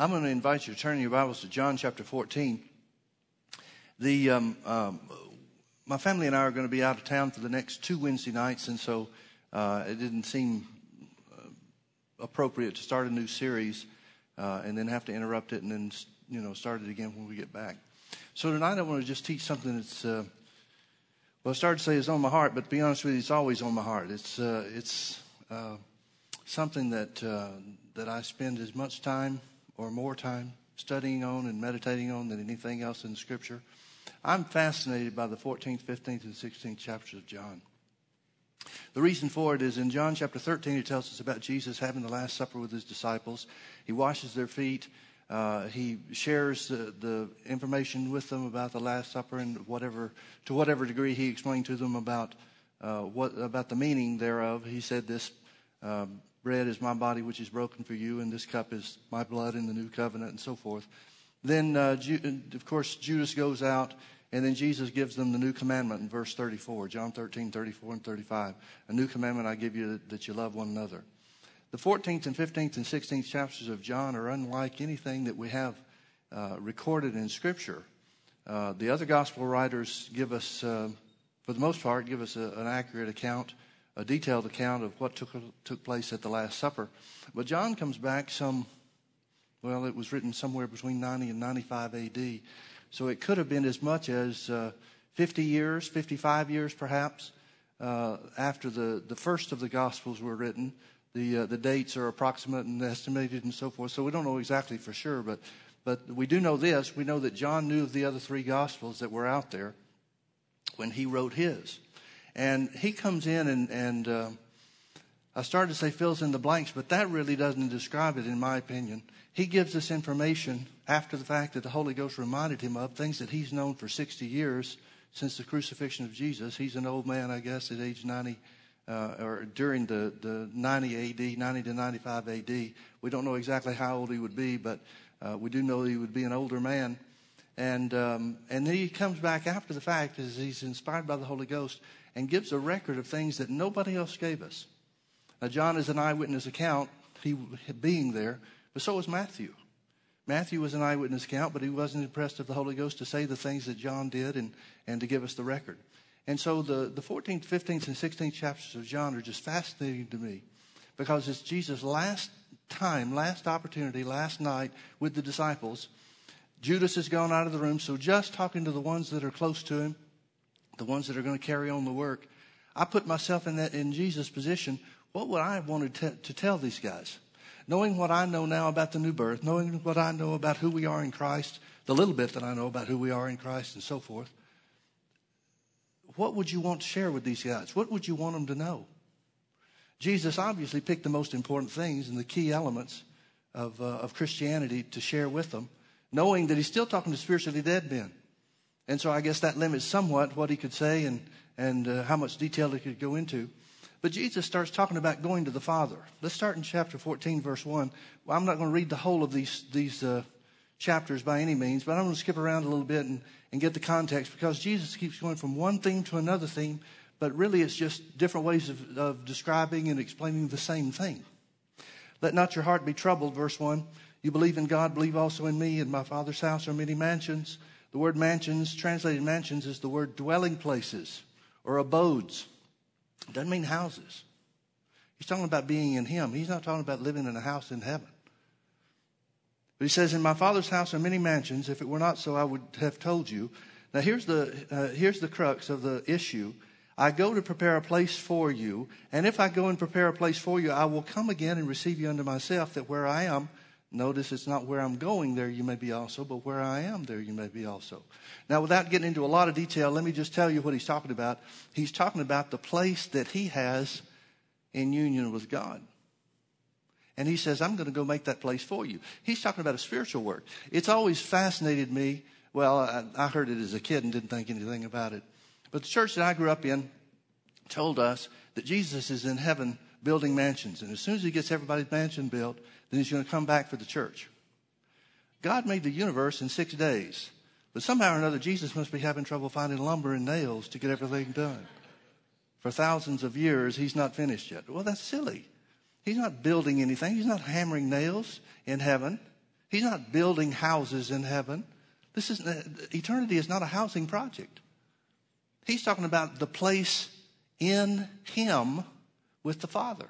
I'm going to invite you to turn your Bibles to John chapter 14. The, um, um, my family and I are going to be out of town for the next two Wednesday nights, and so uh, it didn't seem uh, appropriate to start a new series uh, and then have to interrupt it and then you know start it again when we get back. So tonight I want to just teach something that's uh, well, I started to say it's on my heart, but to be honest with you, it's always on my heart. It's uh, it's uh, something that that I spend as much time or more time studying on and meditating on than anything else in Scripture. I'm fascinated by the 14th, 15th, and 16th chapters of John. The reason for it is in John chapter 13, it tells us about Jesus having the Last Supper with his disciples. He washes their feet. Uh, he shares the, the, information with them about the Last Supper and whatever, to whatever degree he explained to them about uh, what about the meaning thereof. He said this um, bread is my body which is broken for you, and this cup is my blood in the new covenant, and so forth. Then, uh, of course, Judas goes out, and then Jesus gives them the new commandment in verse 34, John 13, 34, and 35. A new commandment I give you that you love one another. The 14th and 15th and 16th chapters of John are unlike anything that we have uh, recorded in Scripture. Uh, the other gospel writers give us, uh, for the most part, give us a, an accurate account a detailed account of what took, took place at the Last Supper. But John comes back some, well, it was written somewhere between 90 and 95 AD. So it could have been as much as uh, 50 years, 55 years perhaps, uh, after the, the first of the Gospels were written. The, uh, the dates are approximate and estimated and so forth. So we don't know exactly for sure, but, but we do know this. We know that John knew of the other three Gospels that were out there when he wrote his. And he comes in and, and uh, I started to say fills in the blanks, but that really doesn't describe it, in my opinion. He gives us information after the fact that the Holy Ghost reminded him of things that he's known for 60 years since the crucifixion of Jesus. He's an old man, I guess, at age 90, uh, or during the, the 90 AD, 90 to 95 AD. We don't know exactly how old he would be, but uh, we do know he would be an older man. And, um, and then he comes back after the fact as he's inspired by the Holy Ghost and gives a record of things that nobody else gave us. Now, John is an eyewitness account, he being there, but so was Matthew. Matthew was an eyewitness account, but he wasn't impressed with the Holy Ghost to say the things that John did and, and to give us the record. And so the, the 14th, 15th, and 16th chapters of John are just fascinating to me because it's Jesus' last time, last opportunity, last night with the disciples. Judas has gone out of the room, so just talking to the ones that are close to him, the ones that are going to carry on the work. I put myself in that in Jesus' position. What would I have wanted to, to tell these guys? Knowing what I know now about the new birth, knowing what I know about who we are in Christ, the little bit that I know about who we are in Christ and so forth, what would you want to share with these guys? What would you want them to know? Jesus obviously picked the most important things and the key elements of, uh, of Christianity to share with them, knowing that he's still talking to spiritually dead men. And so I guess that limits somewhat what he could say and, and uh, how much detail he could go into. But Jesus starts talking about going to the Father. Let's start in chapter 14, verse 1. Well, I'm not going to read the whole of these, these uh, chapters by any means, but I'm going to skip around a little bit and, and get the context because Jesus keeps going from one theme to another theme, but really it's just different ways of, of describing and explaining the same thing. Let not your heart be troubled, verse 1. You believe in God, believe also in me. In my Father's house are many mansions. The word mansions, translated mansions, is the word dwelling places or abodes. It doesn't mean houses. He's talking about being in Him. He's not talking about living in a house in heaven. But he says, In my Father's house are many mansions. If it were not so, I would have told you. Now, here's the, uh, here's the crux of the issue. I go to prepare a place for you, and if I go and prepare a place for you, I will come again and receive you unto myself, that where I am, Notice it's not where I'm going, there you may be also, but where I am, there you may be also. Now, without getting into a lot of detail, let me just tell you what he's talking about. He's talking about the place that he has in union with God. And he says, I'm going to go make that place for you. He's talking about a spiritual work. It's always fascinated me. Well, I, I heard it as a kid and didn't think anything about it. But the church that I grew up in told us that Jesus is in heaven building mansions. And as soon as he gets everybody's mansion built, then he's going to come back for the church. God made the universe in six days. But somehow or another, Jesus must be having trouble finding lumber and nails to get everything done. For thousands of years, he's not finished yet. Well, that's silly. He's not building anything. He's not hammering nails in heaven. He's not building houses in heaven. This is eternity is not a housing project. He's talking about the place in him with the Father.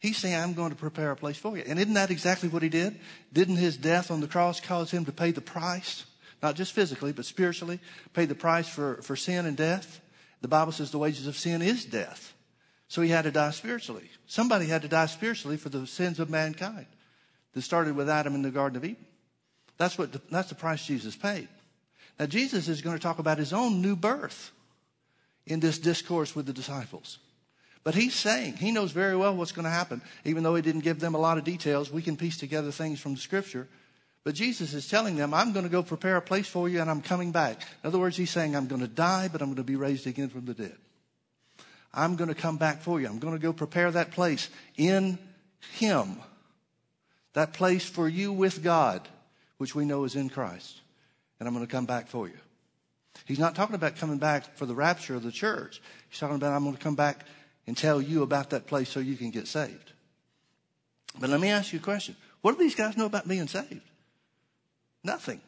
He's saying, I'm going to prepare a place for you. And isn't that exactly what he did? Didn't his death on the cross cause him to pay the price? Not just physically, but spiritually, pay the price for, for sin and death? The Bible says the wages of sin is death. So he had to die spiritually. Somebody had to die spiritually for the sins of mankind that started with Adam in the Garden of Eden. That's what the, that's the price Jesus paid. Now Jesus is going to talk about his own new birth in this discourse with the disciples. But he's saying, he knows very well what's going to happen. Even though he didn't give them a lot of details, we can piece together things from the scripture. But Jesus is telling them, I'm going to go prepare a place for you and I'm coming back. In other words, he's saying, I'm going to die, but I'm going to be raised again from the dead. I'm going to come back for you. I'm going to go prepare that place in him. That place for you with God, which we know is in Christ. And I'm going to come back for you. He's not talking about coming back for the rapture of the church. He's talking about, I'm going to come back and tell you about that place so you can get saved. But let me ask you a question. What do these guys know about being saved? Nothing.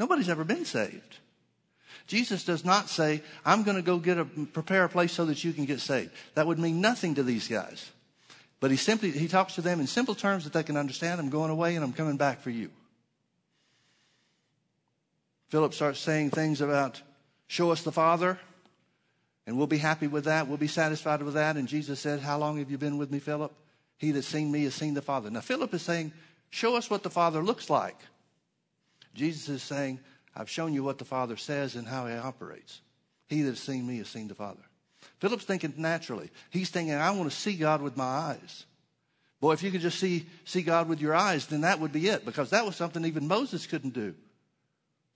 Nobody's ever been saved. Jesus does not say, I'm going to go get a, prepare a place so that you can get saved. That would mean nothing to these guys. But he simply, he talks to them in simple terms that they can understand. I'm going away and I'm coming back for you. Philip starts saying things about, show us the Father, and we'll be happy with that. We'll be satisfied with that. And Jesus said, How long have you been with me, Philip? He that's seen me has seen the Father. Now, Philip is saying, Show us what the Father looks like. Jesus is saying, I've shown you what the Father says and how he operates. He that has seen me has seen the Father. Philip's thinking naturally. He's thinking, I want to see God with my eyes. Boy, if you could just see, see God with your eyes, then that would be it, because that was something even Moses couldn't do.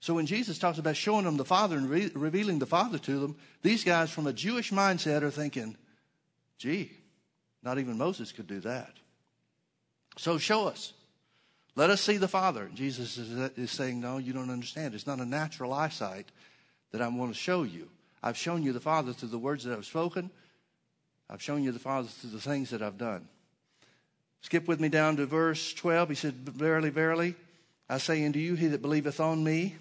So when Jesus talks about showing them the Father and re- revealing the Father to them, these guys from a Jewish mindset are thinking, gee, not even Moses could do that. So show us. Let us see the Father. Jesus is, is saying, no, you don't understand. It's not a natural eyesight that I want to show you. I've shown you the Father through the words that I've spoken. I've shown you the Father through the things that I've done. Skip with me down to verse 12. He said, Verily, verily, I say unto you, he that believeth on me,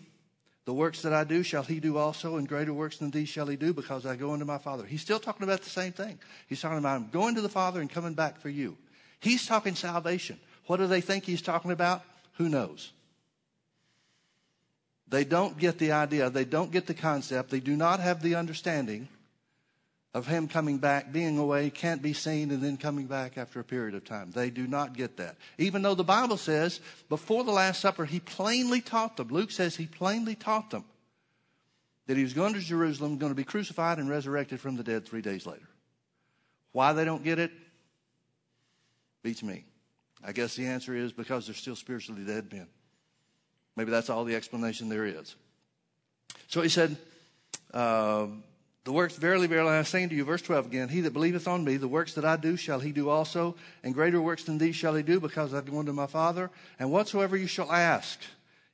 the works that I do shall he do also, and greater works than these shall he do, because I go unto my Father. He's still talking about the same thing. He's talking about I'm going to the Father and coming back for you. He's talking salvation. What do they think he's talking about? Who knows? They don't get the idea. They don't get the concept. They do not have the understanding of him coming back, being away, can't be seen, and then coming back after a period of time. They do not get that. Even though the Bible says before the Last Supper, he plainly taught them. Luke says he plainly taught them that he was going to Jerusalem, going to be crucified and resurrected from the dead three days later. Why they don't get it beats me. I guess the answer is because they're still spiritually dead men. Maybe that's all the explanation there is. So he said, uh, the works, verily, verily, I say unto you, verse 12 again, he that believeth on me, the works that I do shall he do also, and greater works than these shall he do, because I go unto my Father. And whatsoever you shall ask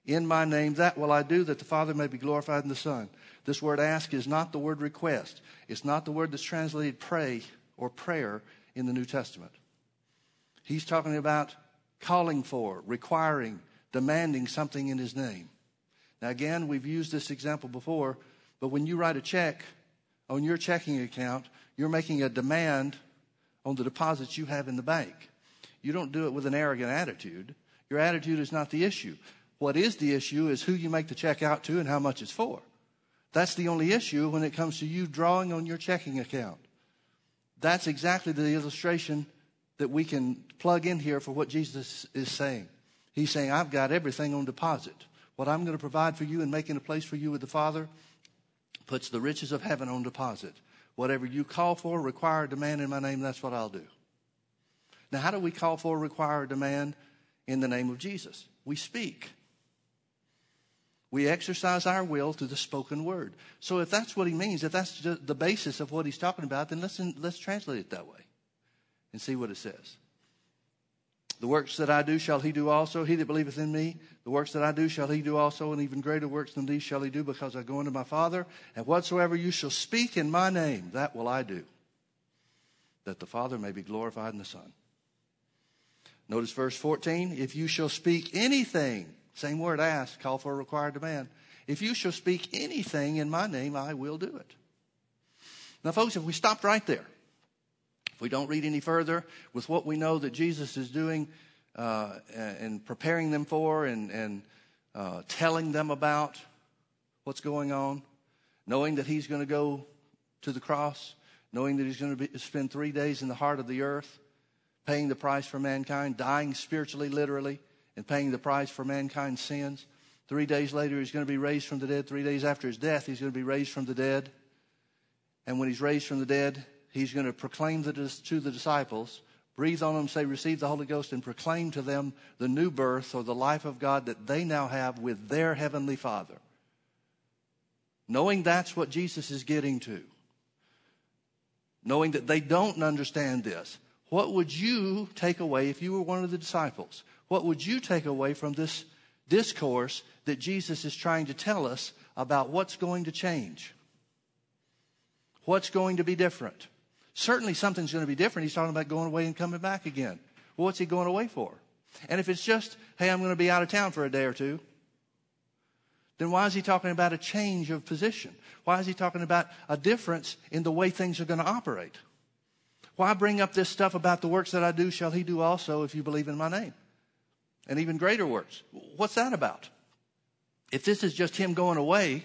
in my name, that will I do, that the Father may be glorified in the Son. This word ask is not the word request. It's not the word that's translated pray or prayer in the New Testament. He's talking about calling for, requiring, demanding something in his name. Now, again, we've used this example before, but when you write a check, on your checking account, you're making a demand on the deposits you have in the bank. You don't do it with an arrogant attitude. Your attitude is not the issue. What is the issue is who you make the check out to and how much it's for. That's the only issue when it comes to you drawing on your checking account. That's exactly the illustration that we can plug in here for what Jesus is saying. He's saying, I've got everything on deposit. What I'm going to provide for you and making a place for you with the Father, puts the riches of heaven on deposit. Whatever you call for, require, demand in my name, that's what I'll do. Now, how do we call for, require, demand in the name of Jesus? We speak. We exercise our will through the spoken word. So, if that's what he means, if that's the basis of what he's talking about, then let's, let's translate it that way and see what it says. The works that I do shall he do also. He that believeth in me, the works that I do shall he do also, and even greater works than these shall he do, because I go unto my Father. And whatsoever you shall speak in my name, that will I do, that the Father may be glorified in the Son. Notice verse 14. If you shall speak anything, same word ask, call for a required demand. If you shall speak anything in my name, I will do it. Now, folks, if we stopped right there, if we don't read any further with what we know that Jesus is doing uh, and preparing them for and, and uh, telling them about what's going on, knowing that he's going to go to the cross, knowing that he's going to spend three days in the heart of the earth, paying the price for mankind, dying spiritually, literally, and paying the price for mankind's sins. Three days later, he's going to be raised from the dead. Three days after his death, he's going to be raised from the dead. And when he's raised from the dead, he's going to proclaim to the disciples, breathe on them, say, receive the Holy Ghost, and proclaim to them the new birth or the life of God that they now have with their Heavenly Father. Knowing that's what Jesus is getting to, knowing that they don't understand this, what would you take away if you were one of the disciples? What would you take away from this discourse that Jesus is trying to tell us about what's going to change? What's going to be different? Certainly something's going to be different. He's talking about going away and coming back again. Well, what's he going away for? And if it's just, hey, I'm going to be out of town for a day or two, then why is he talking about a change of position? Why is he talking about a difference in the way things are going to operate? Why bring up this stuff about the works that I do shall he do also if you believe in my name? And even greater works. What's that about? If this is just him going away,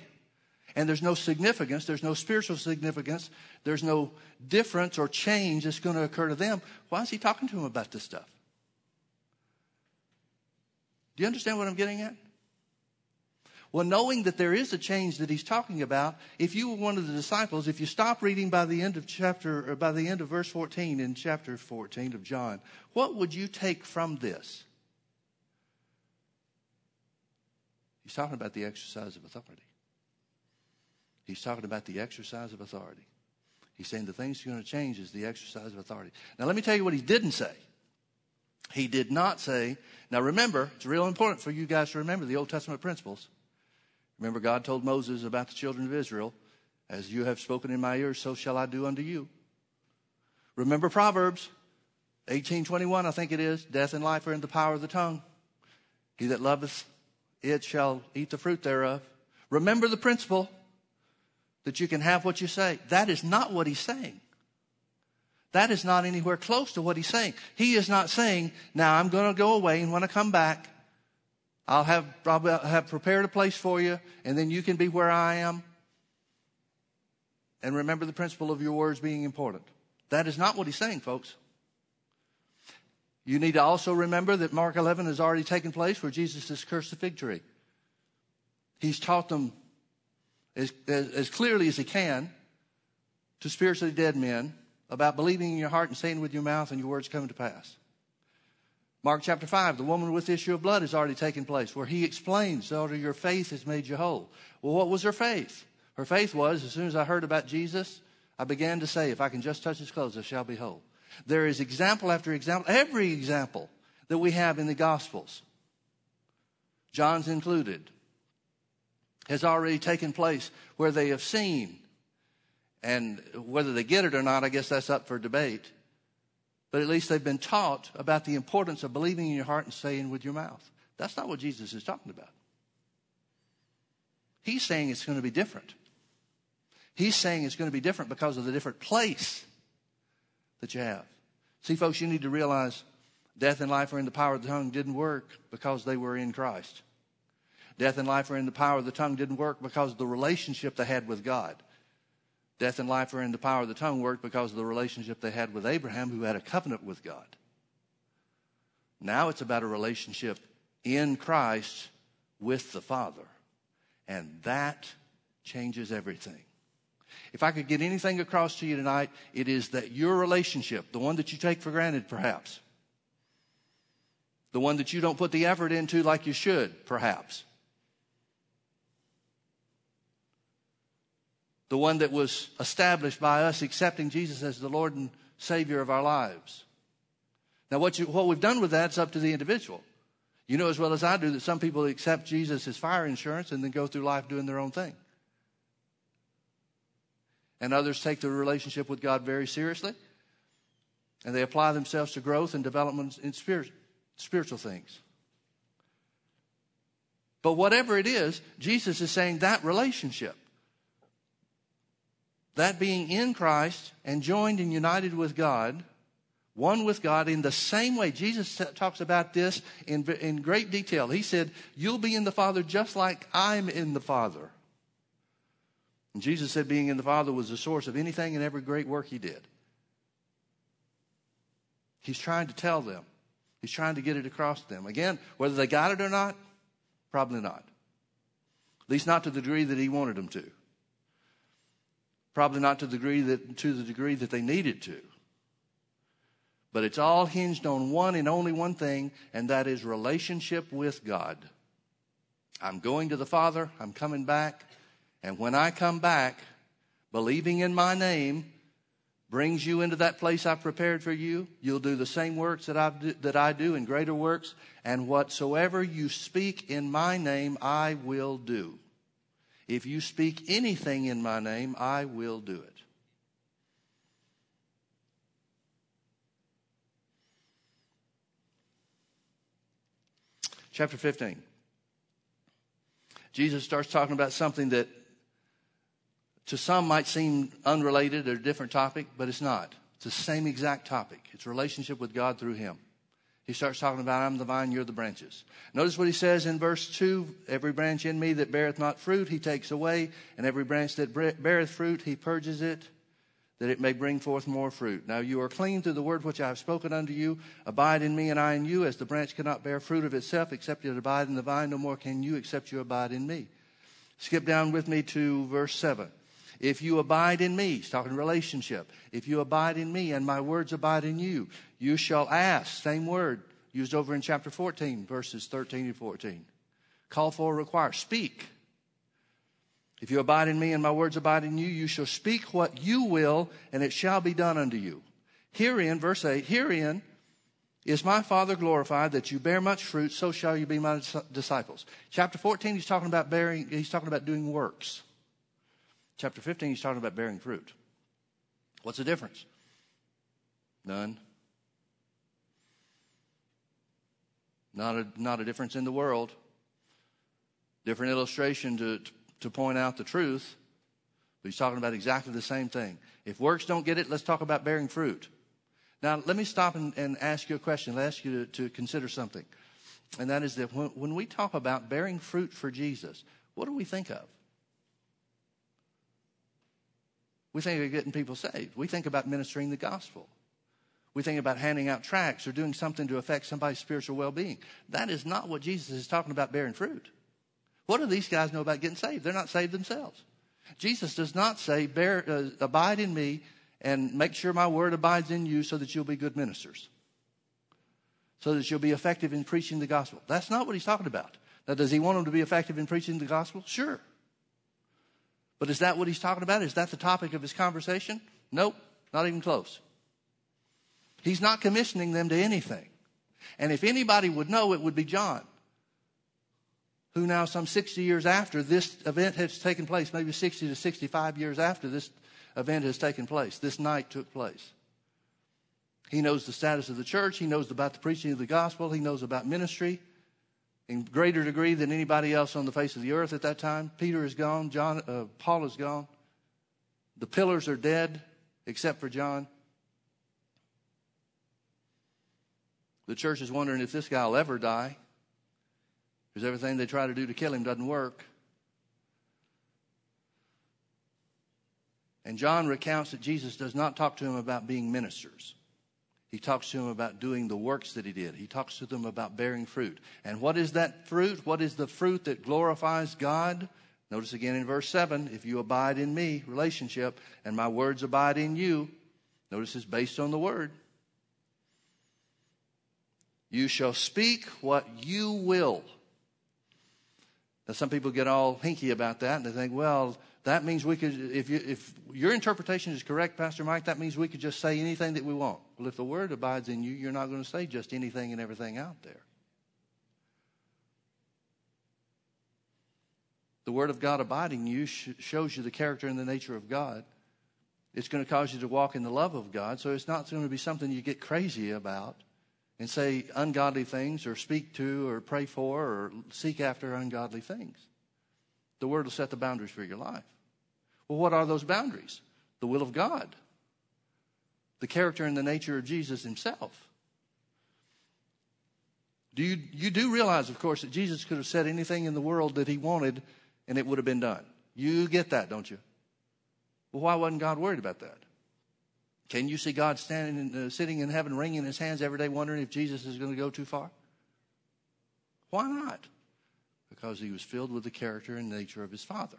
and there's no significance, there's no spiritual significance, there's no difference or change that's going to occur to them, why is he talking to them about this stuff? Do you understand what I'm getting at? Well, knowing that there is a change that he's talking about, if you were one of the disciples, if you stop reading by the end of chapter, or by the end of verse 14 in chapter 14 of John, what would you take from this? He's talking about the exercise of authority. He's talking about the exercise of authority. He's saying the things you're going to change is the exercise of authority. Now, let me tell you what he didn't say. He did not say, now remember, it's real important for you guys to remember the Old Testament principles. Remember, God told Moses about the children of Israel, as you have spoken in my ears, so shall I do unto you. Remember Proverbs 1821, I think it is, death and life are in the power of the tongue. He that loveth it shall eat the fruit thereof. Remember the principle that you can have what you say. That is not what he's saying. That is not anywhere close to what he's saying. He is not saying, now I'm going to go away and when I come back, I'll have, I'll have prepared a place for you and then you can be where I am. And remember the principle of your words being important. That is not what he's saying, folks. You need to also remember that Mark 11 has already taken place where Jesus has cursed the fig tree. He's taught them as, as, as clearly as he can to spiritually dead men about believing in your heart and saying with your mouth and your words coming to pass. Mark chapter 5, the woman with the issue of blood has already taken place, where he explains, daughter, your faith has made you whole. Well, what was her faith? Her faith was, as soon as I heard about Jesus, I began to say, if I can just touch his clothes, I shall be whole. There is example after example, every example that we have in the Gospels, John's included, has already taken place where they have seen. And whether they get it or not, I guess that's up for debate. But at least they've been taught about the importance of believing in your heart and saying with your mouth. That's not what Jesus is talking about. He's saying it's going to be different. He's saying it's going to be different because of the different place that you have. See, folks, you need to realize death and life are in the power of the tongue didn't work because they were in Christ. Death and life are in the power of the tongue didn't work because of the relationship they had with God. Death and life are in the power of the tongue worked because of the relationship they had with Abraham, who had a covenant with God. Now it's about a relationship in Christ with the Father. And that changes everything. If I could get anything across to you tonight, it is that your relationship, the one that you take for granted perhaps, the one that you don't put the effort into like you should perhaps, the one that was established by us accepting Jesus as the Lord and Savior of our lives. Now, what, you, what we've done with that's up to the individual. You know as well as I do that some people accept Jesus as fire insurance and then go through life doing their own thing. And others take their relationship with God very seriously. And they apply themselves to growth and development in spirit, spiritual things. But whatever it is, Jesus is saying that relationship, that being in Christ and joined and united with God, one with God in the same way. Jesus talks about this in, in great detail. He said, You'll be in the Father just like I'm in the Father. And Jesus said being in the Father was the source of anything and every great work he did. He's trying to tell them. He's trying to get it across to them. Again, whether they got it or not, probably not. At least not to the degree that he wanted them to. Probably not to the degree that to the degree that they needed to. But it's all hinged on one and only one thing, and that is relationship with God. I'm going to the Father, I'm coming back, and when I come back, believing in my name brings you into that place I've prepared for you. You'll do the same works that, i do, that I do and greater works. And whatsoever you speak in my name, I will do. If you speak anything in my name, I will do it. Chapter 15. Jesus starts talking about something that to some might seem unrelated or a different topic, but it's not. It's the same exact topic. It's relationship with God through Him. He starts talking about, I'm the vine, you're the branches. Notice what he says in verse 2 Every branch in me that beareth not fruit, he takes away, and every branch that beareth fruit, he purges it, that it may bring forth more fruit. Now you are clean through the word which I have spoken unto you. Abide in me, and I in you, as the branch cannot bear fruit of itself, except it abide in the vine, no more can you, except you abide in me. Skip down with me to verse 7. If you abide in me, he's talking relationship. If you abide in me and my words abide in you, you shall ask, same word used over in chapter 14, verses 13 and 14. Call for, require, speak. If you abide in me and my words abide in you, you shall speak what you will, and it shall be done unto you. Herein, verse 8, herein is my Father glorified that you bear much fruit, so shall you be my disciples. Chapter 14, he's talking about bearing, he's talking about doing works. Chapter 15, he's talking about bearing fruit. What's the difference? None. Not a, not a difference in the world. Different illustration to, to point out the truth. But he's talking about exactly the same thing. If works don't get it, let's talk about bearing fruit. Now, let me stop and, and ask you a question. I'll ask you to, to consider something. And that is that when, when we talk about bearing fruit for Jesus, what do we think of? We think of getting people saved. We think about ministering the gospel. We think about handing out tracts or doing something to affect somebody's spiritual well being. That is not what Jesus is talking about bearing fruit. What do these guys know about getting saved? They're not saved themselves. Jesus does not say, Bear, uh, Abide in me and make sure my word abides in you so that you'll be good ministers, so that you'll be effective in preaching the gospel. That's not what he's talking about. Now, does he want them to be effective in preaching the gospel? Sure. But is that what he's talking about? Is that the topic of his conversation? Nope, not even close. He's not commissioning them to anything. And if anybody would know, it would be John, who now, some 60 years after this event has taken place, maybe 60 to 65 years after this event has taken place, this night took place. He knows the status of the church. He knows about the preaching of the gospel. He knows about ministry in greater degree than anybody else on the face of the earth at that time. Peter is gone. John, uh, Paul is gone. The pillars are dead, except for John. The church is wondering if this guy will ever die, because everything they try to do to kill him doesn't work. And John recounts that Jesus does not talk to him about being ministers. He talks to them about doing the works that he did. He talks to them about bearing fruit. And what is that fruit? What is the fruit that glorifies God? Notice again in verse 7 if you abide in me, relationship, and my words abide in you, notice it's based on the word. You shall speak what you will. Now, some people get all hinky about that and they think, well, that means we could, if, you, if your interpretation is correct, Pastor Mike, that means we could just say anything that we want. Well, if the word abides in you, you're not going to say just anything and everything out there. The word of God abiding in you shows you the character and the nature of God. It's going to cause you to walk in the love of God, so it's not going to be something you get crazy about. and say ungodly things or speak to or pray for or seek after ungodly things. The Word will set the boundaries for your life. Well, what are those boundaries? The will of God, the character and the nature of Jesus Himself. Do you, you do realize, of course, that Jesus could have said anything in the world that He wanted and it would have been done. You get that, don't you? Well, why wasn't God worried about that? Can you see God standing, uh, sitting in heaven, wringing his hands every day, wondering if Jesus is going to go too far? Why not? Because he was filled with the character and nature of his Father.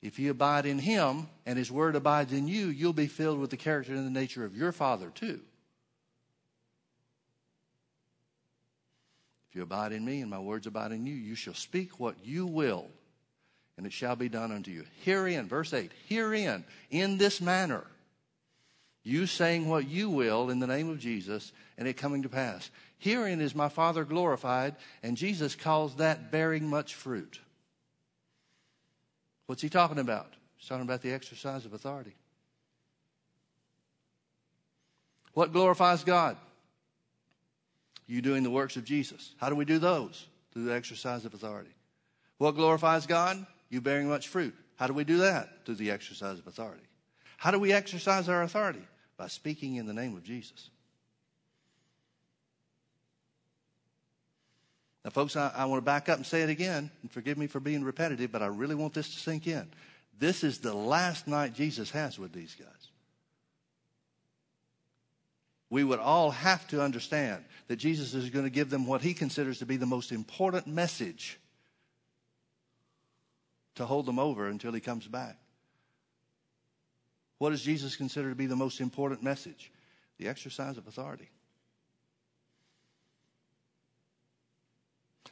If you abide in him and his word abides in you, you'll be filled with the character and the nature of your Father too. If you abide in me and my words abide in you, you shall speak what you will, and it shall be done unto you. Herein, verse 8, herein, in this manner, you saying what you will in the name of Jesus and it coming to pass. Herein is my Father glorified, and Jesus calls that bearing much fruit. What's he talking about? He's talking about the exercise of authority. What glorifies God? You doing the works of Jesus. How do we do those? Through the exercise of authority. What glorifies God? You bearing much fruit. How do we do that? Through the exercise of authority. How do we exercise our authority? by speaking in the name of Jesus. Now, folks, I, I, want to back up and say it again, and forgive me for being repetitive, but I really want this to sink in. This is the last night Jesus has with these guys. We would all have to understand that Jesus is going to give them what he considers to be the most important message to hold them over until he comes back. What does Jesus consider to be the most important message? The exercise of authority.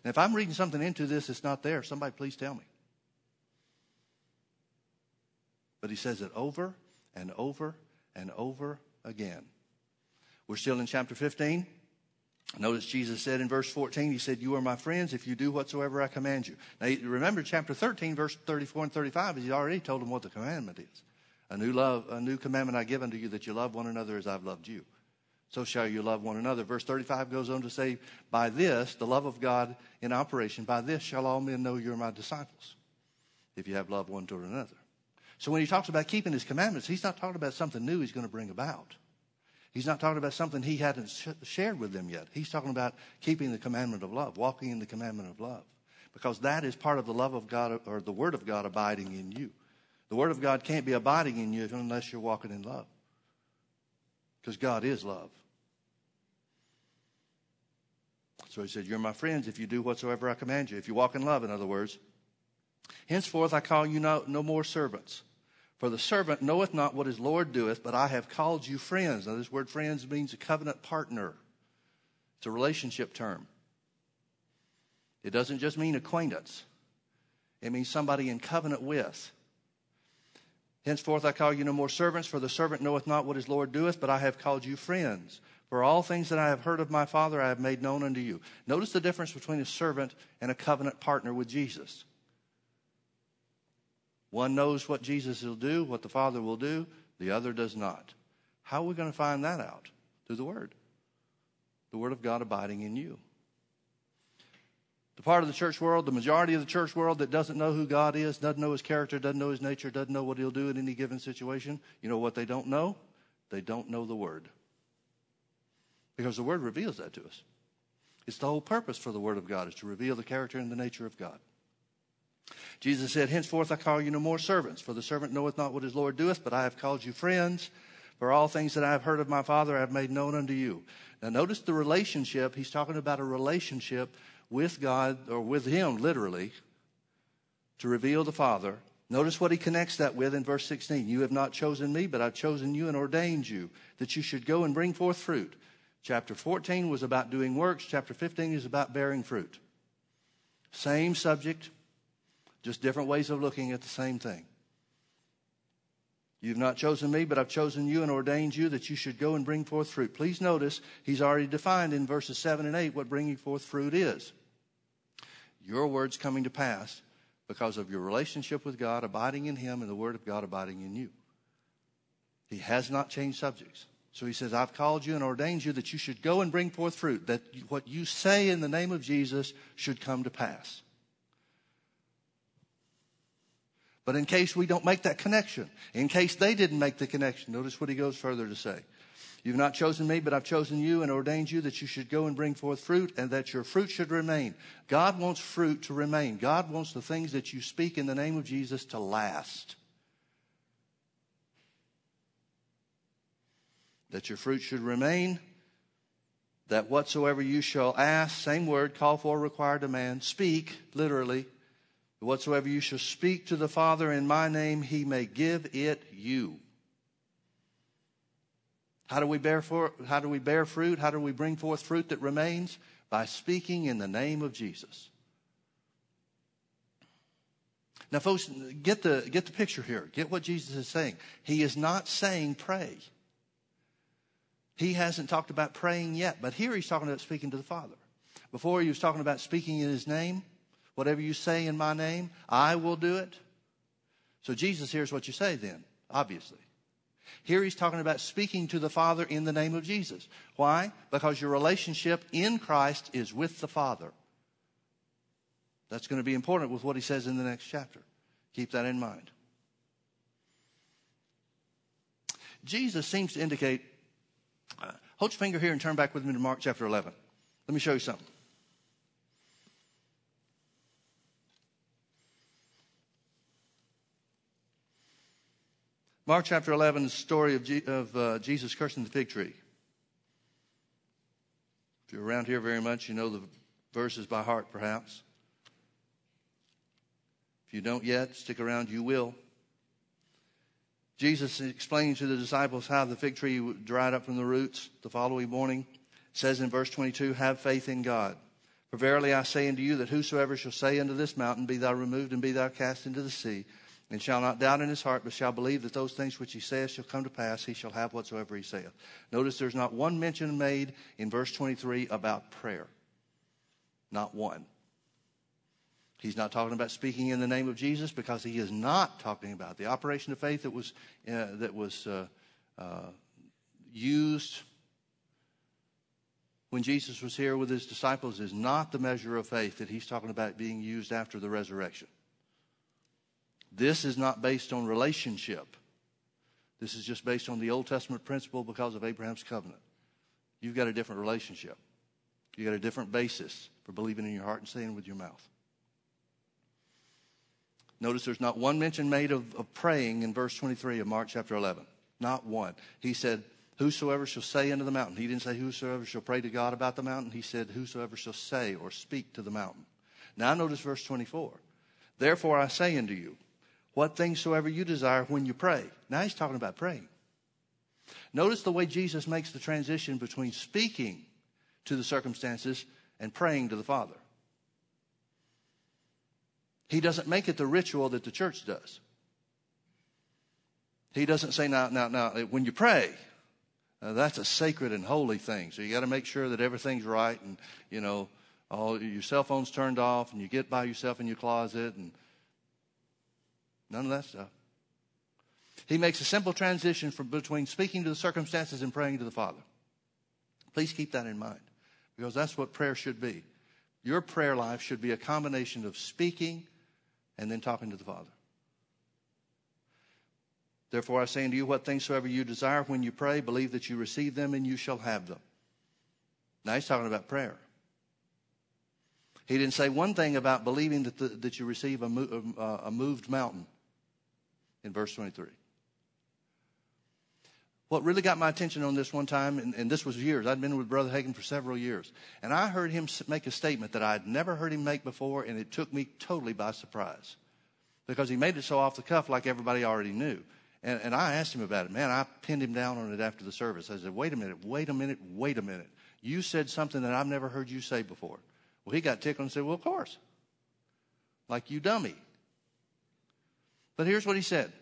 And if I'm reading something into this that's not there, somebody please tell me. But he says it over and over and over again. We're still in chapter 15. Notice Jesus said in verse 14, He said, You are my friends if you do whatsoever I command you. Now, remember chapter 13, verse 34 and 35, He's already told them what the commandment is. A new love, a new commandment I give unto you that you love one another as I've loved you. So shall you love one another. Verse 35 goes on to say, By this, the love of God in operation, by this shall all men know you're my disciples, if you have love one toward another. So when he talks about keeping his commandments, he's not talking about something new he's going to bring about. He's not talking about something he hadn't sh- shared with them yet. He's talking about keeping the commandment of love, walking in the commandment of love. Because that is part of the love of God or the word of God abiding in you. The Word of God can't be abiding in you unless you're walking in love. Because God is love. So he said, You're my friends if you do whatsoever I command you. If you walk in love, in other words. Henceforth I call you no, no more servants. For the servant knoweth not what his Lord doeth, but I have called you friends. Now, this word friends means a covenant partner, it's a relationship term. It doesn't just mean acquaintance, it means somebody in covenant with. Henceforth I call you no more servants, for the servant knoweth not what his Lord doeth, but I have called you friends. For all things that I have heard of my Father I have made known unto you. Notice the difference between a servant and a covenant partner with Jesus. One knows what Jesus will do, what the Father will do, the other does not. How are we going to find that out? Through the Word. The Word of God abiding in you the part of the church world, the majority of the church world that doesn't know who God is, doesn't know his character, doesn't know his nature, doesn't know what he'll do in any given situation, you know what they don't know? They don't know the Word. Because the Word reveals that to us. It's the whole purpose for the Word of God is to reveal the character and the nature of God. Jesus said, Henceforth I call you no more servants, for the servant knoweth not what his Lord doeth, but I have called you friends. For all things that I have heard of my Father I have made known unto you. Now notice the relationship. He's talking about a relationship with God, or with Him literally, to reveal the Father. Notice what he connects that with in verse 16. You have not chosen me, but I've chosen you and ordained you that you should go and bring forth fruit. Chapter 14 was about doing works. Chapter 15 is about bearing fruit. Same subject, just different ways of looking at the same thing. You've not chosen me, but I've chosen you and ordained you that you should go and bring forth fruit. Please notice he's already defined in verses 7 and 8 what bringing forth fruit is. Your words coming to pass because of your relationship with God, abiding in Him, and the Word of God abiding in you. He has not changed subjects. So he says, I've called you and ordained you that you should go and bring forth fruit, that what you say in the name of Jesus should come to pass. But in case we don't make that connection, in case they didn't make the connection, notice what he goes further to say. You've not chosen me, but I've chosen you and ordained you that you should go and bring forth fruit and that your fruit should remain. God wants fruit to remain. God wants the things that you speak in the name of Jesus to last. that your fruit should remain, that whatsoever you shall ask, same word, call for, require, demand, speak, literally, whatsoever you shall speak to the Father in my name, he may give it you. How do we bear for, how do we bear fruit? How do we bring forth fruit that remains? By speaking in the name of Jesus. Now, folks, get the, get the picture here. Get what Jesus is saying. He is not saying pray. He hasn't talked about praying yet, but here he's talking about speaking to the Father. Before he was talking about speaking in his name. Whatever you say in my name, I will do it. So Jesus hears what you say then, obviously. Here he's talking about speaking to the Father in the name of Jesus. Why? Because your relationship in Christ is with the Father. That's going to be important with what he says in the next chapter. Keep that in mind. Jesus seems to indicate uh, hold your finger here and turn back with me to Mark chapter 11. Let me show you something. Mark chapter 11 is the story of, of uh, Jesus cursing the fig tree. If you're around here very much, you know the verses by heart, perhaps. If you don't yet, stick around, you will. Jesus explaining to the disciples how the fig tree dried up from the roots the following morning says in verse 22, Have faith in God. For verily I say unto you that whosoever shall say unto this mountain, Be thou removed and be thou cast into the sea, and shall not doubt in his heart, but shall believe that those things which he saith shall come to pass, he shall have whatsoever he saith. Notice there's not one mention made in verse 23 about prayer. Not one. He's not talking about speaking in the name of Jesus because he is not talking about the operation of faith that was, uh, that was uh, uh, used when Jesus was here with his disciples is not the measure of faith that he's talking about being used after the resurrection. This is not based on relationship. This is just based on the Old Testament principle because of Abraham's covenant. You've got a different relationship. You've got a different basis for believing in your heart and saying with your mouth. Notice there's not one mention made of, of praying in verse 23 of Mark chapter 11. Not one. He said, Whosoever shall say unto the mountain. He didn't say, Whosoever shall pray to God about the mountain. He said, Whosoever shall say or speak to the mountain. Now notice verse 24. Therefore I say unto you, what things soever you desire when you pray. Now he's talking about praying. Notice the way Jesus makes the transition between speaking to the circumstances and praying to the Father. He doesn't make it the ritual that the church does. He doesn't say, now, now, now, when you pray, uh, that's a sacred and holy thing. So you got to make sure that everything's right and, you know, all your cell phone's turned off and you get by yourself in your closet and none of that stuff. He makes a simple transition from between speaking to the circumstances and praying to the Father. Please keep that in mind because that's what prayer should be. Your prayer life should be a combination of speaking and then talking to the Father. Therefore, I say unto you, what things soever you desire when you pray, believe that you receive them and you shall have them. Now he's talking about prayer. He didn't say one thing about believing that, the, that you receive a, uh, a moved mountain in verse 23. What really got my attention on this one time, and, and, this was years, I'd been with Brother Hagin for several years, and I heard him make a statement that I'd never heard him make before, and it took me totally by surprise. Because he made it so off the cuff like everybody already knew. And, and I asked him about it. Man, I pinned him down on it after the service. I said, wait a minute, wait a minute, wait a minute. You said something that I've never heard you say before. Well, he got tickled and said, well, of course. Like you dummy. But here's what he said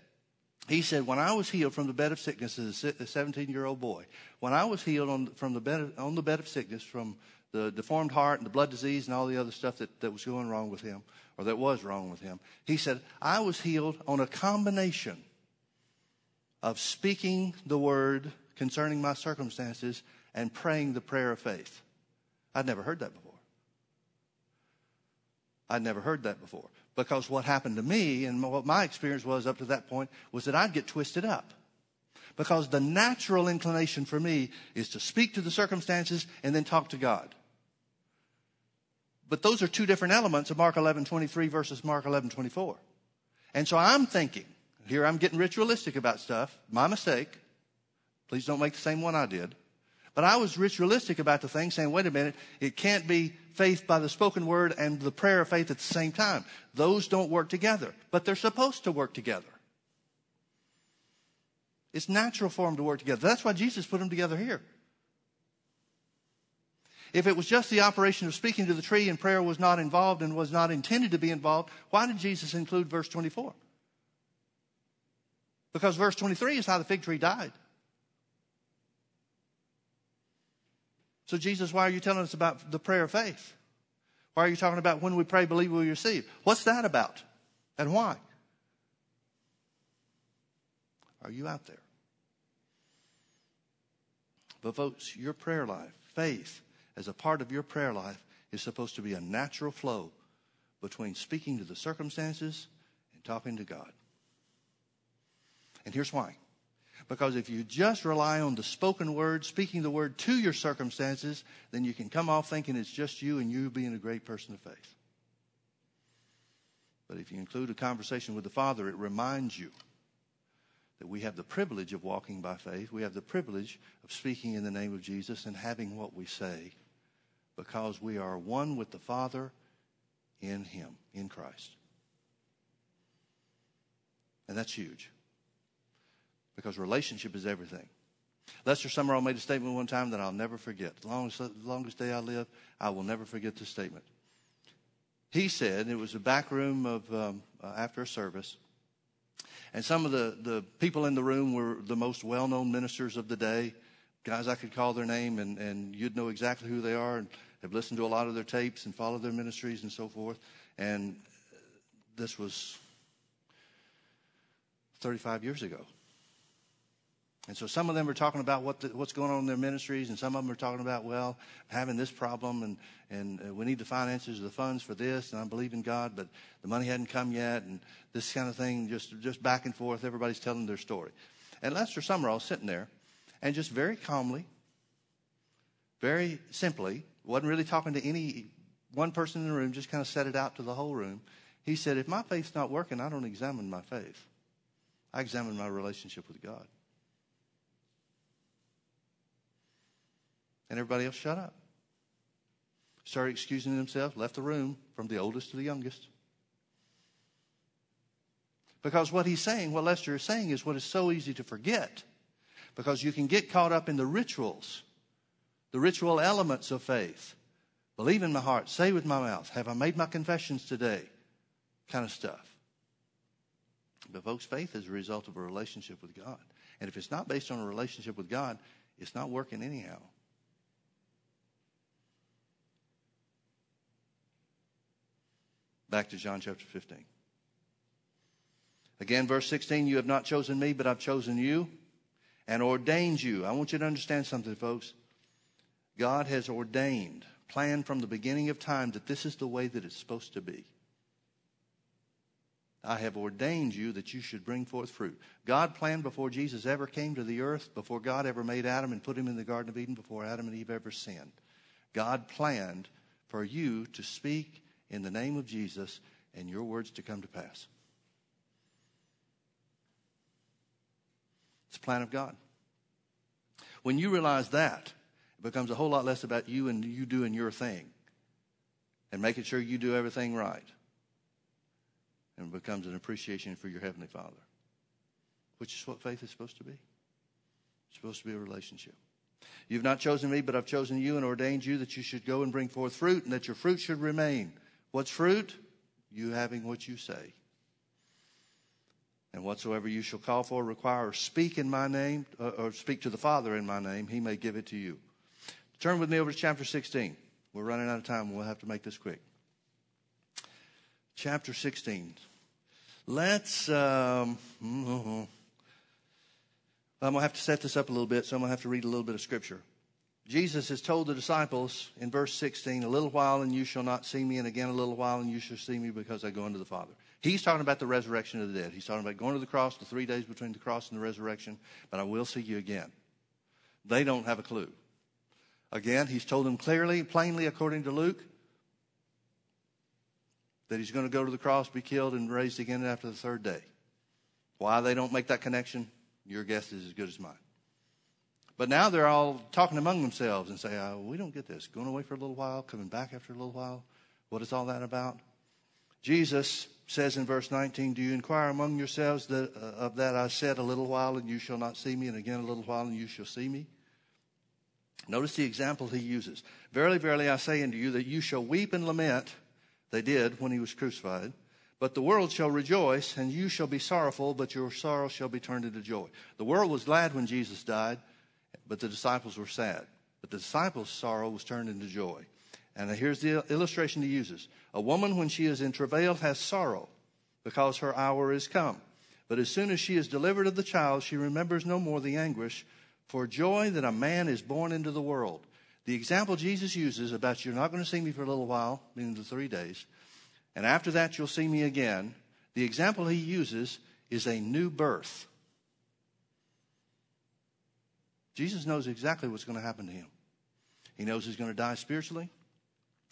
he said, when I was healed from the bed of sickness as a 17 year old boy, when I was healed on, from the bed of, on the bed of sickness from the deformed heart and the blood disease and all the other stuff that, that was going wrong with him, or that was wrong with him, he said, I was healed on a combination of speaking the word, concerning my circumstances and praying the prayer of faith. I'd never heard that before. I'd never heard that before. Because what happened to me and what my experience was up to that point was that I'd get twisted up. Because the natural inclination for me is to speak to the circumstances and then talk to God. But those are two different elements of Mark 11, 23 versus Mark 11, 24. And so I'm thinking, here I'm getting ritualistic about stuff. My mistake. Please don't make the same one I did. But I was ritualistic about the thing, saying, wait a minute, it can't be faith by the spoken word and the prayer of faith at the same time. Those don't work together, but they're supposed to work together. It's natural for them to work together. That's why Jesus put them together here. If it was just the operation of speaking to the tree and prayer was not involved and was not intended to be involved, why did Jesus include verse 24? Because verse 23 is how the fig tree died. So, Jesus, why are you telling us about the prayer of faith? Why are you talking about when we pray, believe we receive? What's that about? And why? Are you out there? But, folks, your prayer life, faith, as a part of your prayer life, is supposed to be a natural flow between speaking to the circumstances and talking to God. And here's why because if you just rely on the spoken word, speaking the word to your circumstances, then you can come off thinking it's just you and you being a great person of faith. But if you include a conversation with the Father, it reminds you that we have the privilege of walking by faith. We have the privilege of speaking in the name of Jesus and having what we say because we are one with the Father in Him, in Christ. And that's huge because relationship is everything. Lester Sumrall made a statement one time that I'll never forget. The longest, longest day I live, I will never forget this statement. He said, it was a back room of, um, uh, after a service, and some of the, the people in the room were the most well known ministers of the day, guys I could call their name and, and you'd know exactly who they are and have listened to a lot of their tapes and followed their ministries and so forth. And this was 35 years ago. And so some of them are talking about what the, what's going on in their ministries, and some of them are talking about, well, having this problem, and, and uh, we need the finances or the funds for this, and I believe in God, but the money hadn't come yet, and this kind of thing, just, just back and forth. Everybody's telling their story. And Lester Sumrall sitting there, and just very calmly, very simply, wasn't really talking to any one person in the room, just kind of set it out to the whole room. He said, if my faith's not working, I don't examine my faith. I examine my relationship with God. And everybody else shut up. Started excusing themselves, left the room from the oldest to the youngest. Because what he's saying, what Lester is saying, is what is so easy to forget. Because you can get caught up in the rituals, the ritual elements of faith. Believe in my heart, say with my mouth, have I made my confessions today? Kind of stuff. But, folks, faith is a result of a relationship with God. And if it's not based on a relationship with God, it's not working anyhow. Back to John chapter 15. Again, verse 16, you have not chosen me, but I've chosen you and ordained you. I want you to understand something, folks. God has ordained, planned from the beginning of time that this is the way that it's supposed to be. I have ordained you that you should bring forth fruit. God planned before Jesus ever came to the earth, before God ever made Adam and put him in the Garden of Eden, before Adam and Eve ever sinned. God planned for you to speak in the name of Jesus and your words to come to pass. It's the plan of God. When you realize that, it becomes a whole lot less about you and you doing your thing and making sure you do everything right. And it becomes an appreciation for your Heavenly Father, which is what faith is supposed to be. It's supposed to be a relationship. You've not chosen me, but I've chosen you and ordained you that you should go and bring forth fruit and that your fruit should remain What's fruit? You having what you say. And whatsoever you shall call for, require, or speak in my name, uh, or speak to the Father in my name, he may give it to you. Turn with me over to chapter 16. We're running out of time. We'll have to make this quick. Chapter 16. Let's, um, I'm going to have to set this up a little bit, so I'm going to have to read a little bit of scripture. Jesus has told the disciples in verse 16, A little while and you shall not see me, and again a little while and you shall see me because I go unto the Father. He's talking about the resurrection of the dead. He's talking about going to the cross, the three days between the cross and the resurrection, but I will see you again. They don't have a clue. Again, he's told them clearly, plainly, according to Luke, that he's going to go to the cross, be killed, and raised again after the third day. Why they don't make that connection, your guess is as good as mine. But now they're all talking among themselves and say, oh, We don't get this. Going away for a little while, coming back after a little while. What is all that about? Jesus says in verse 19, Do you inquire among yourselves that, uh, of that I said a little while and you shall not see me, and again a little while and you shall see me? Notice the example he uses. Verily, verily, I say unto you that you shall weep and lament. They did when he was crucified. But the world shall rejoice, and you shall be sorrowful, but your sorrow shall be turned into joy. The world was glad when Jesus died, but the disciples were sad. But the disciples' sorrow was turned into joy. And here's the illustration he uses A woman, when she is in travail, has sorrow because her hour is come. But as soon as she is delivered of the child, she remembers no more the anguish for joy that a man is born into the world. The example Jesus uses about you're not going to see me for a little while, meaning the three days, and after that you'll see me again. The example he uses is a new birth. Jesus knows exactly what's going to happen to him. He knows he's going to die spiritually.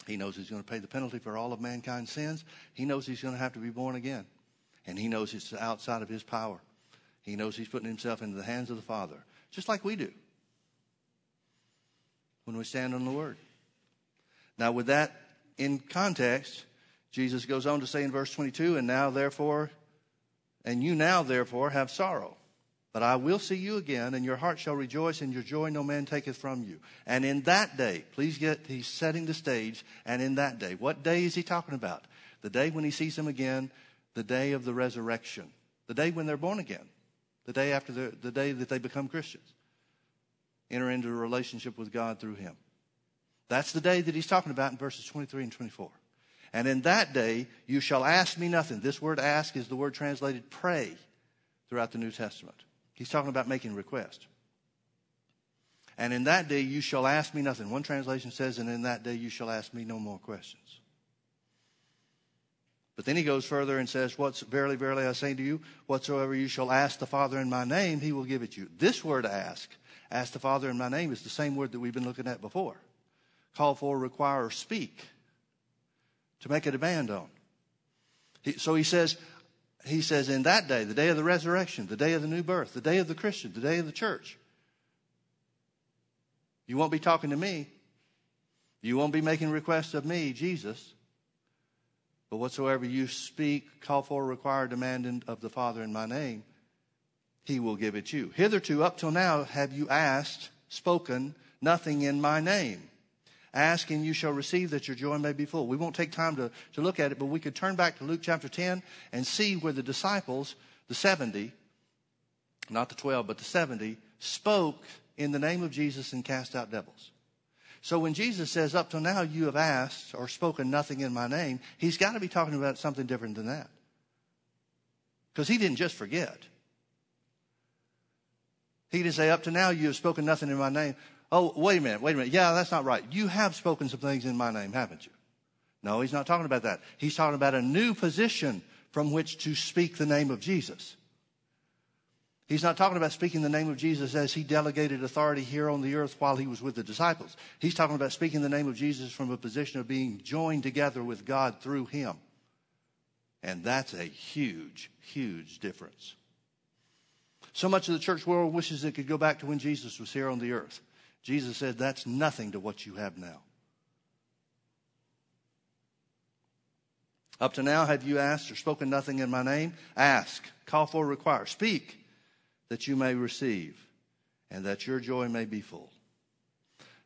He knows he's going to pay the penalty for all of mankind's sins. He knows he's going to have to be born again. And he knows it's outside of his power. He knows he's putting himself into the hands of the Father, just like we do when we stand on the Word. Now, with that in context, Jesus goes on to say in verse 22, and now therefore, and you now therefore have sorrow. But I will see you again, and your heart shall rejoice, and your joy no man taketh from you. And in that day, please get, he's setting the stage, and in that day, what day is he talking about? The day when he sees them again, the day of the resurrection, the day when they're born again, the day after the, the day that they become Christians, enter into a relationship with God through him. That's the day that he's talking about in verses 23 and 24. And in that day, you shall ask me nothing. This word ask is the word translated pray throughout the New Testament. He's talking about making request. And in that day you shall ask me nothing. One translation says, and in that day you shall ask me no more questions. But then he goes further and says, What's verily, verily I say to you, whatsoever you shall ask the Father in my name, he will give it you. This word ask, ask the Father in my name, is the same word that we've been looking at before. Call for, require, speak. To make a demand on. He, so he says, he says, in that day, the day of the resurrection, the day of the new birth, the day of the Christian, the day of the church, you won't be talking to me. You won't be making requests of me, Jesus. But whatsoever you speak, call for, require, demand of the Father in my name, he will give it you. Hitherto, up till now, have you asked, spoken, nothing in my name. Ask and you shall receive that your joy may be full. We won't take time to, to look at it, but we could turn back to Luke chapter 10 and see where the disciples, the 70, not the 12, but the 70, spoke in the name of Jesus and cast out devils. So when Jesus says, Up till now you have asked or spoken nothing in my name, he's got to be talking about something different than that. Because he didn't just forget. He didn't say, Up to now you have spoken nothing in my name. Oh, wait a minute, wait a minute. Yeah, that's not right. You have spoken some things in my name, haven't you? No, he's not talking about that. He's talking about a new position from which to speak the name of Jesus. He's not talking about speaking the name of Jesus as he delegated authority here on the earth while he was with the disciples. He's talking about speaking the name of Jesus from a position of being joined together with God through him. And that's a huge, huge difference. So much of the church world wishes it could go back to when Jesus was here on the earth. Jesus said, That's nothing to what you have now. Up to now, have you asked or spoken nothing in my name? Ask, call for, require, speak that you may receive and that your joy may be full.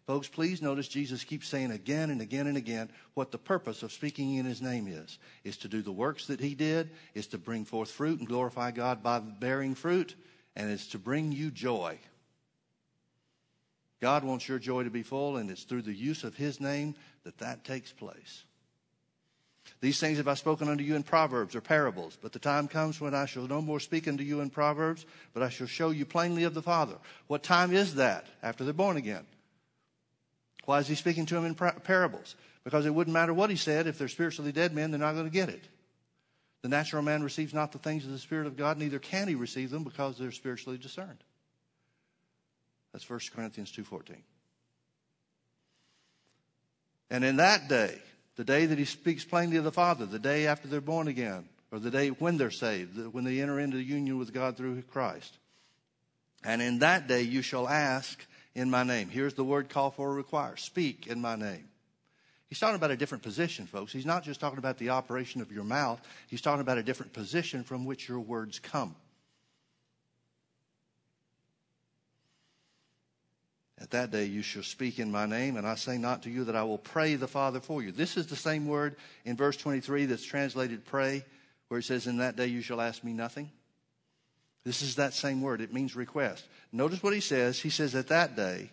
Folks, please notice Jesus keeps saying again and again and again what the purpose of speaking in his name is. Is to do the works that he did, is to bring forth fruit and glorify God by bearing fruit, and is to bring you joy. God wants your joy to be full, and it's through the use of His name that that takes place. These things have I spoken unto you in proverbs or parables, but the time comes when I shall no more speak unto you in proverbs, but I shall show you plainly of the Father. What time is that? After they're born again. Why is he speaking to them in parables? Because it wouldn't matter what he said. If they're spiritually dead men, they're not going to get it. The natural man receives not the things of the Spirit of God, neither can he receive them because they're spiritually discerned. That's 1 Corinthians 2.14. And in that day, the day that he speaks plainly of the Father, the day after they're born again, or the day when they're saved, when they enter into union with God through Christ. And in that day you shall ask in my name. Here's the word call for require. Speak in my name. He's talking about a different position, folks. He's not just talking about the operation of your mouth. He's talking about a different position from which your words come. At that day you shall speak in my name, and I say not to you that I will pray the Father for you. This is the same word in verse 23 that's translated pray, where it says, In that day you shall ask me nothing. This is that same word. It means request. Notice what he says. He says, At that day,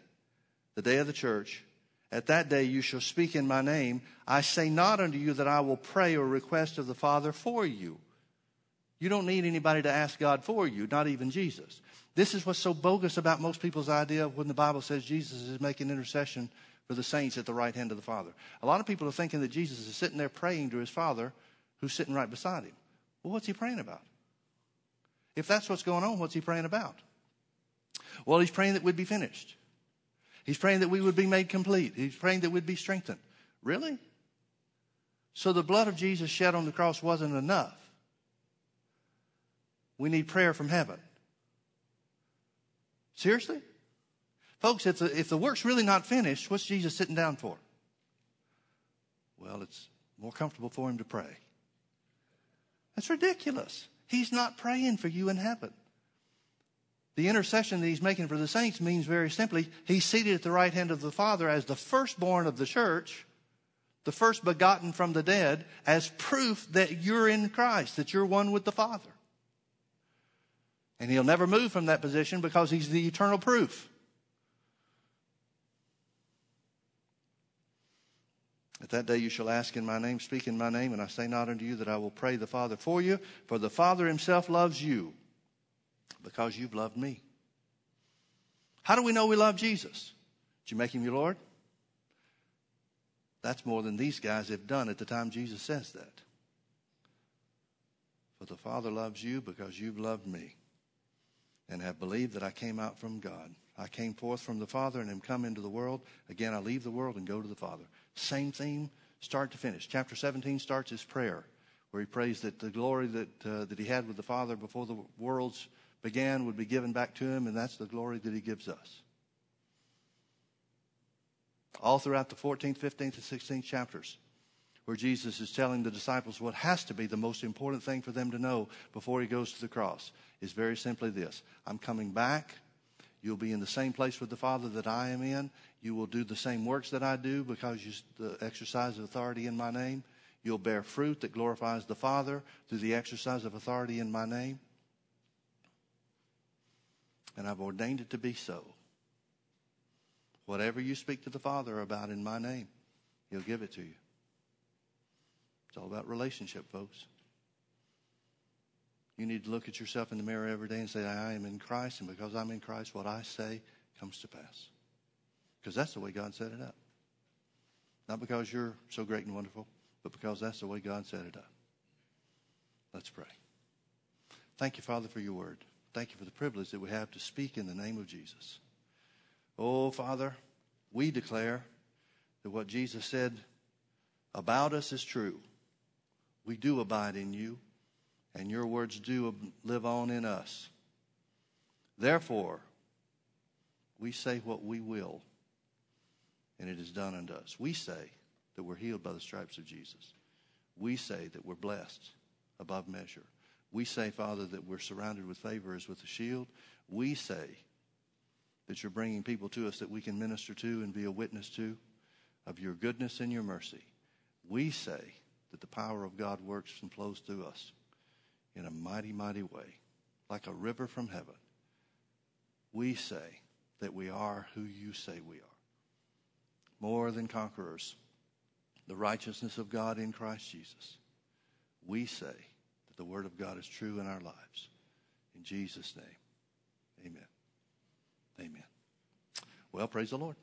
the day of the church, at that day you shall speak in my name. I say not unto you that I will pray or request of the Father for you. You don't need anybody to ask God for you, not even Jesus. This is what's so bogus about most people's idea when the Bible says Jesus is making intercession for the saints at the right hand of the Father. A lot of people are thinking that Jesus is sitting there praying to his Father who's sitting right beside him. Well, what's he praying about? If that's what's going on, what's he praying about? Well, he's praying that we'd be finished. He's praying that we would be made complete. He's praying that we'd be strengthened. Really? So the blood of Jesus shed on the cross wasn't enough. We need prayer from heaven. Seriously? Folks, if the, if the work's really not finished, what's Jesus sitting down for? Well, it's more comfortable for him to pray. That's ridiculous. He's not praying for you in heaven. The intercession that he's making for the saints means very simply, he's seated at the right hand of the Father as the firstborn of the church, the first begotten from the dead, as proof that you're in Christ, that you're one with the Father. And he'll never move from that position because he's the eternal proof. At that day you shall ask in my name, speak in my name, and I say not unto you that I will pray the Father for you, for the Father himself loves you because you've loved me. How do we know we love Jesus? Did you make him your Lord? That's more than these guys have done at the time Jesus says that. For the Father loves you because you've loved me and have believed that I came out from God. I came forth from the Father and am come into the world. Again, I leave the world and go to the Father. Same theme, start to finish. Chapter 17 starts his prayer, where he prays that the glory that, uh, that he had with the Father before the worlds began would be given back to him, and that's the glory that he gives us. All throughout the 14th, 15th, and 16th chapters, where Jesus is telling the disciples what has to be the most important thing for them to know before he goes to the cross is very simply this I'm coming back. You'll be in the same place with the Father that I am in. You will do the same works that I do because you the exercise of authority in my name. You'll bear fruit that glorifies the Father through the exercise of authority in my name. And I've ordained it to be so. Whatever you speak to the Father about in my name, He'll give it to you. It's all about relationship, folks. You need to look at yourself in the mirror every day and say, I am in Christ, and because I'm in Christ, what I say comes to pass. Because that's the way God set it up. Not because you're so great and wonderful, but because that's the way God set it up. Let's pray. Thank you, Father, for your word. Thank you for the privilege that we have to speak in the name of Jesus. Oh, Father, we declare that what Jesus said about us is true. We do abide in you and your words do live on in us. Therefore, we say what we will, and it is done unto us. We say that we're healed by the stripes of Jesus. We say that we're blessed above measure. We say, Father, that we're surrounded with favor as with a shield. We say that you're bringing people to us that we can minister to and be a witness to of your goodness and your mercy. We say that the power of God works and flows through us in a mighty, mighty way, like a river from heaven. We say that we are who you say we are. More than conquerors the righteousness of God in Christ Jesus, we say that the Word of God is true in our lives. In Jesus' name, amen. Amen. Well, praise the Lord.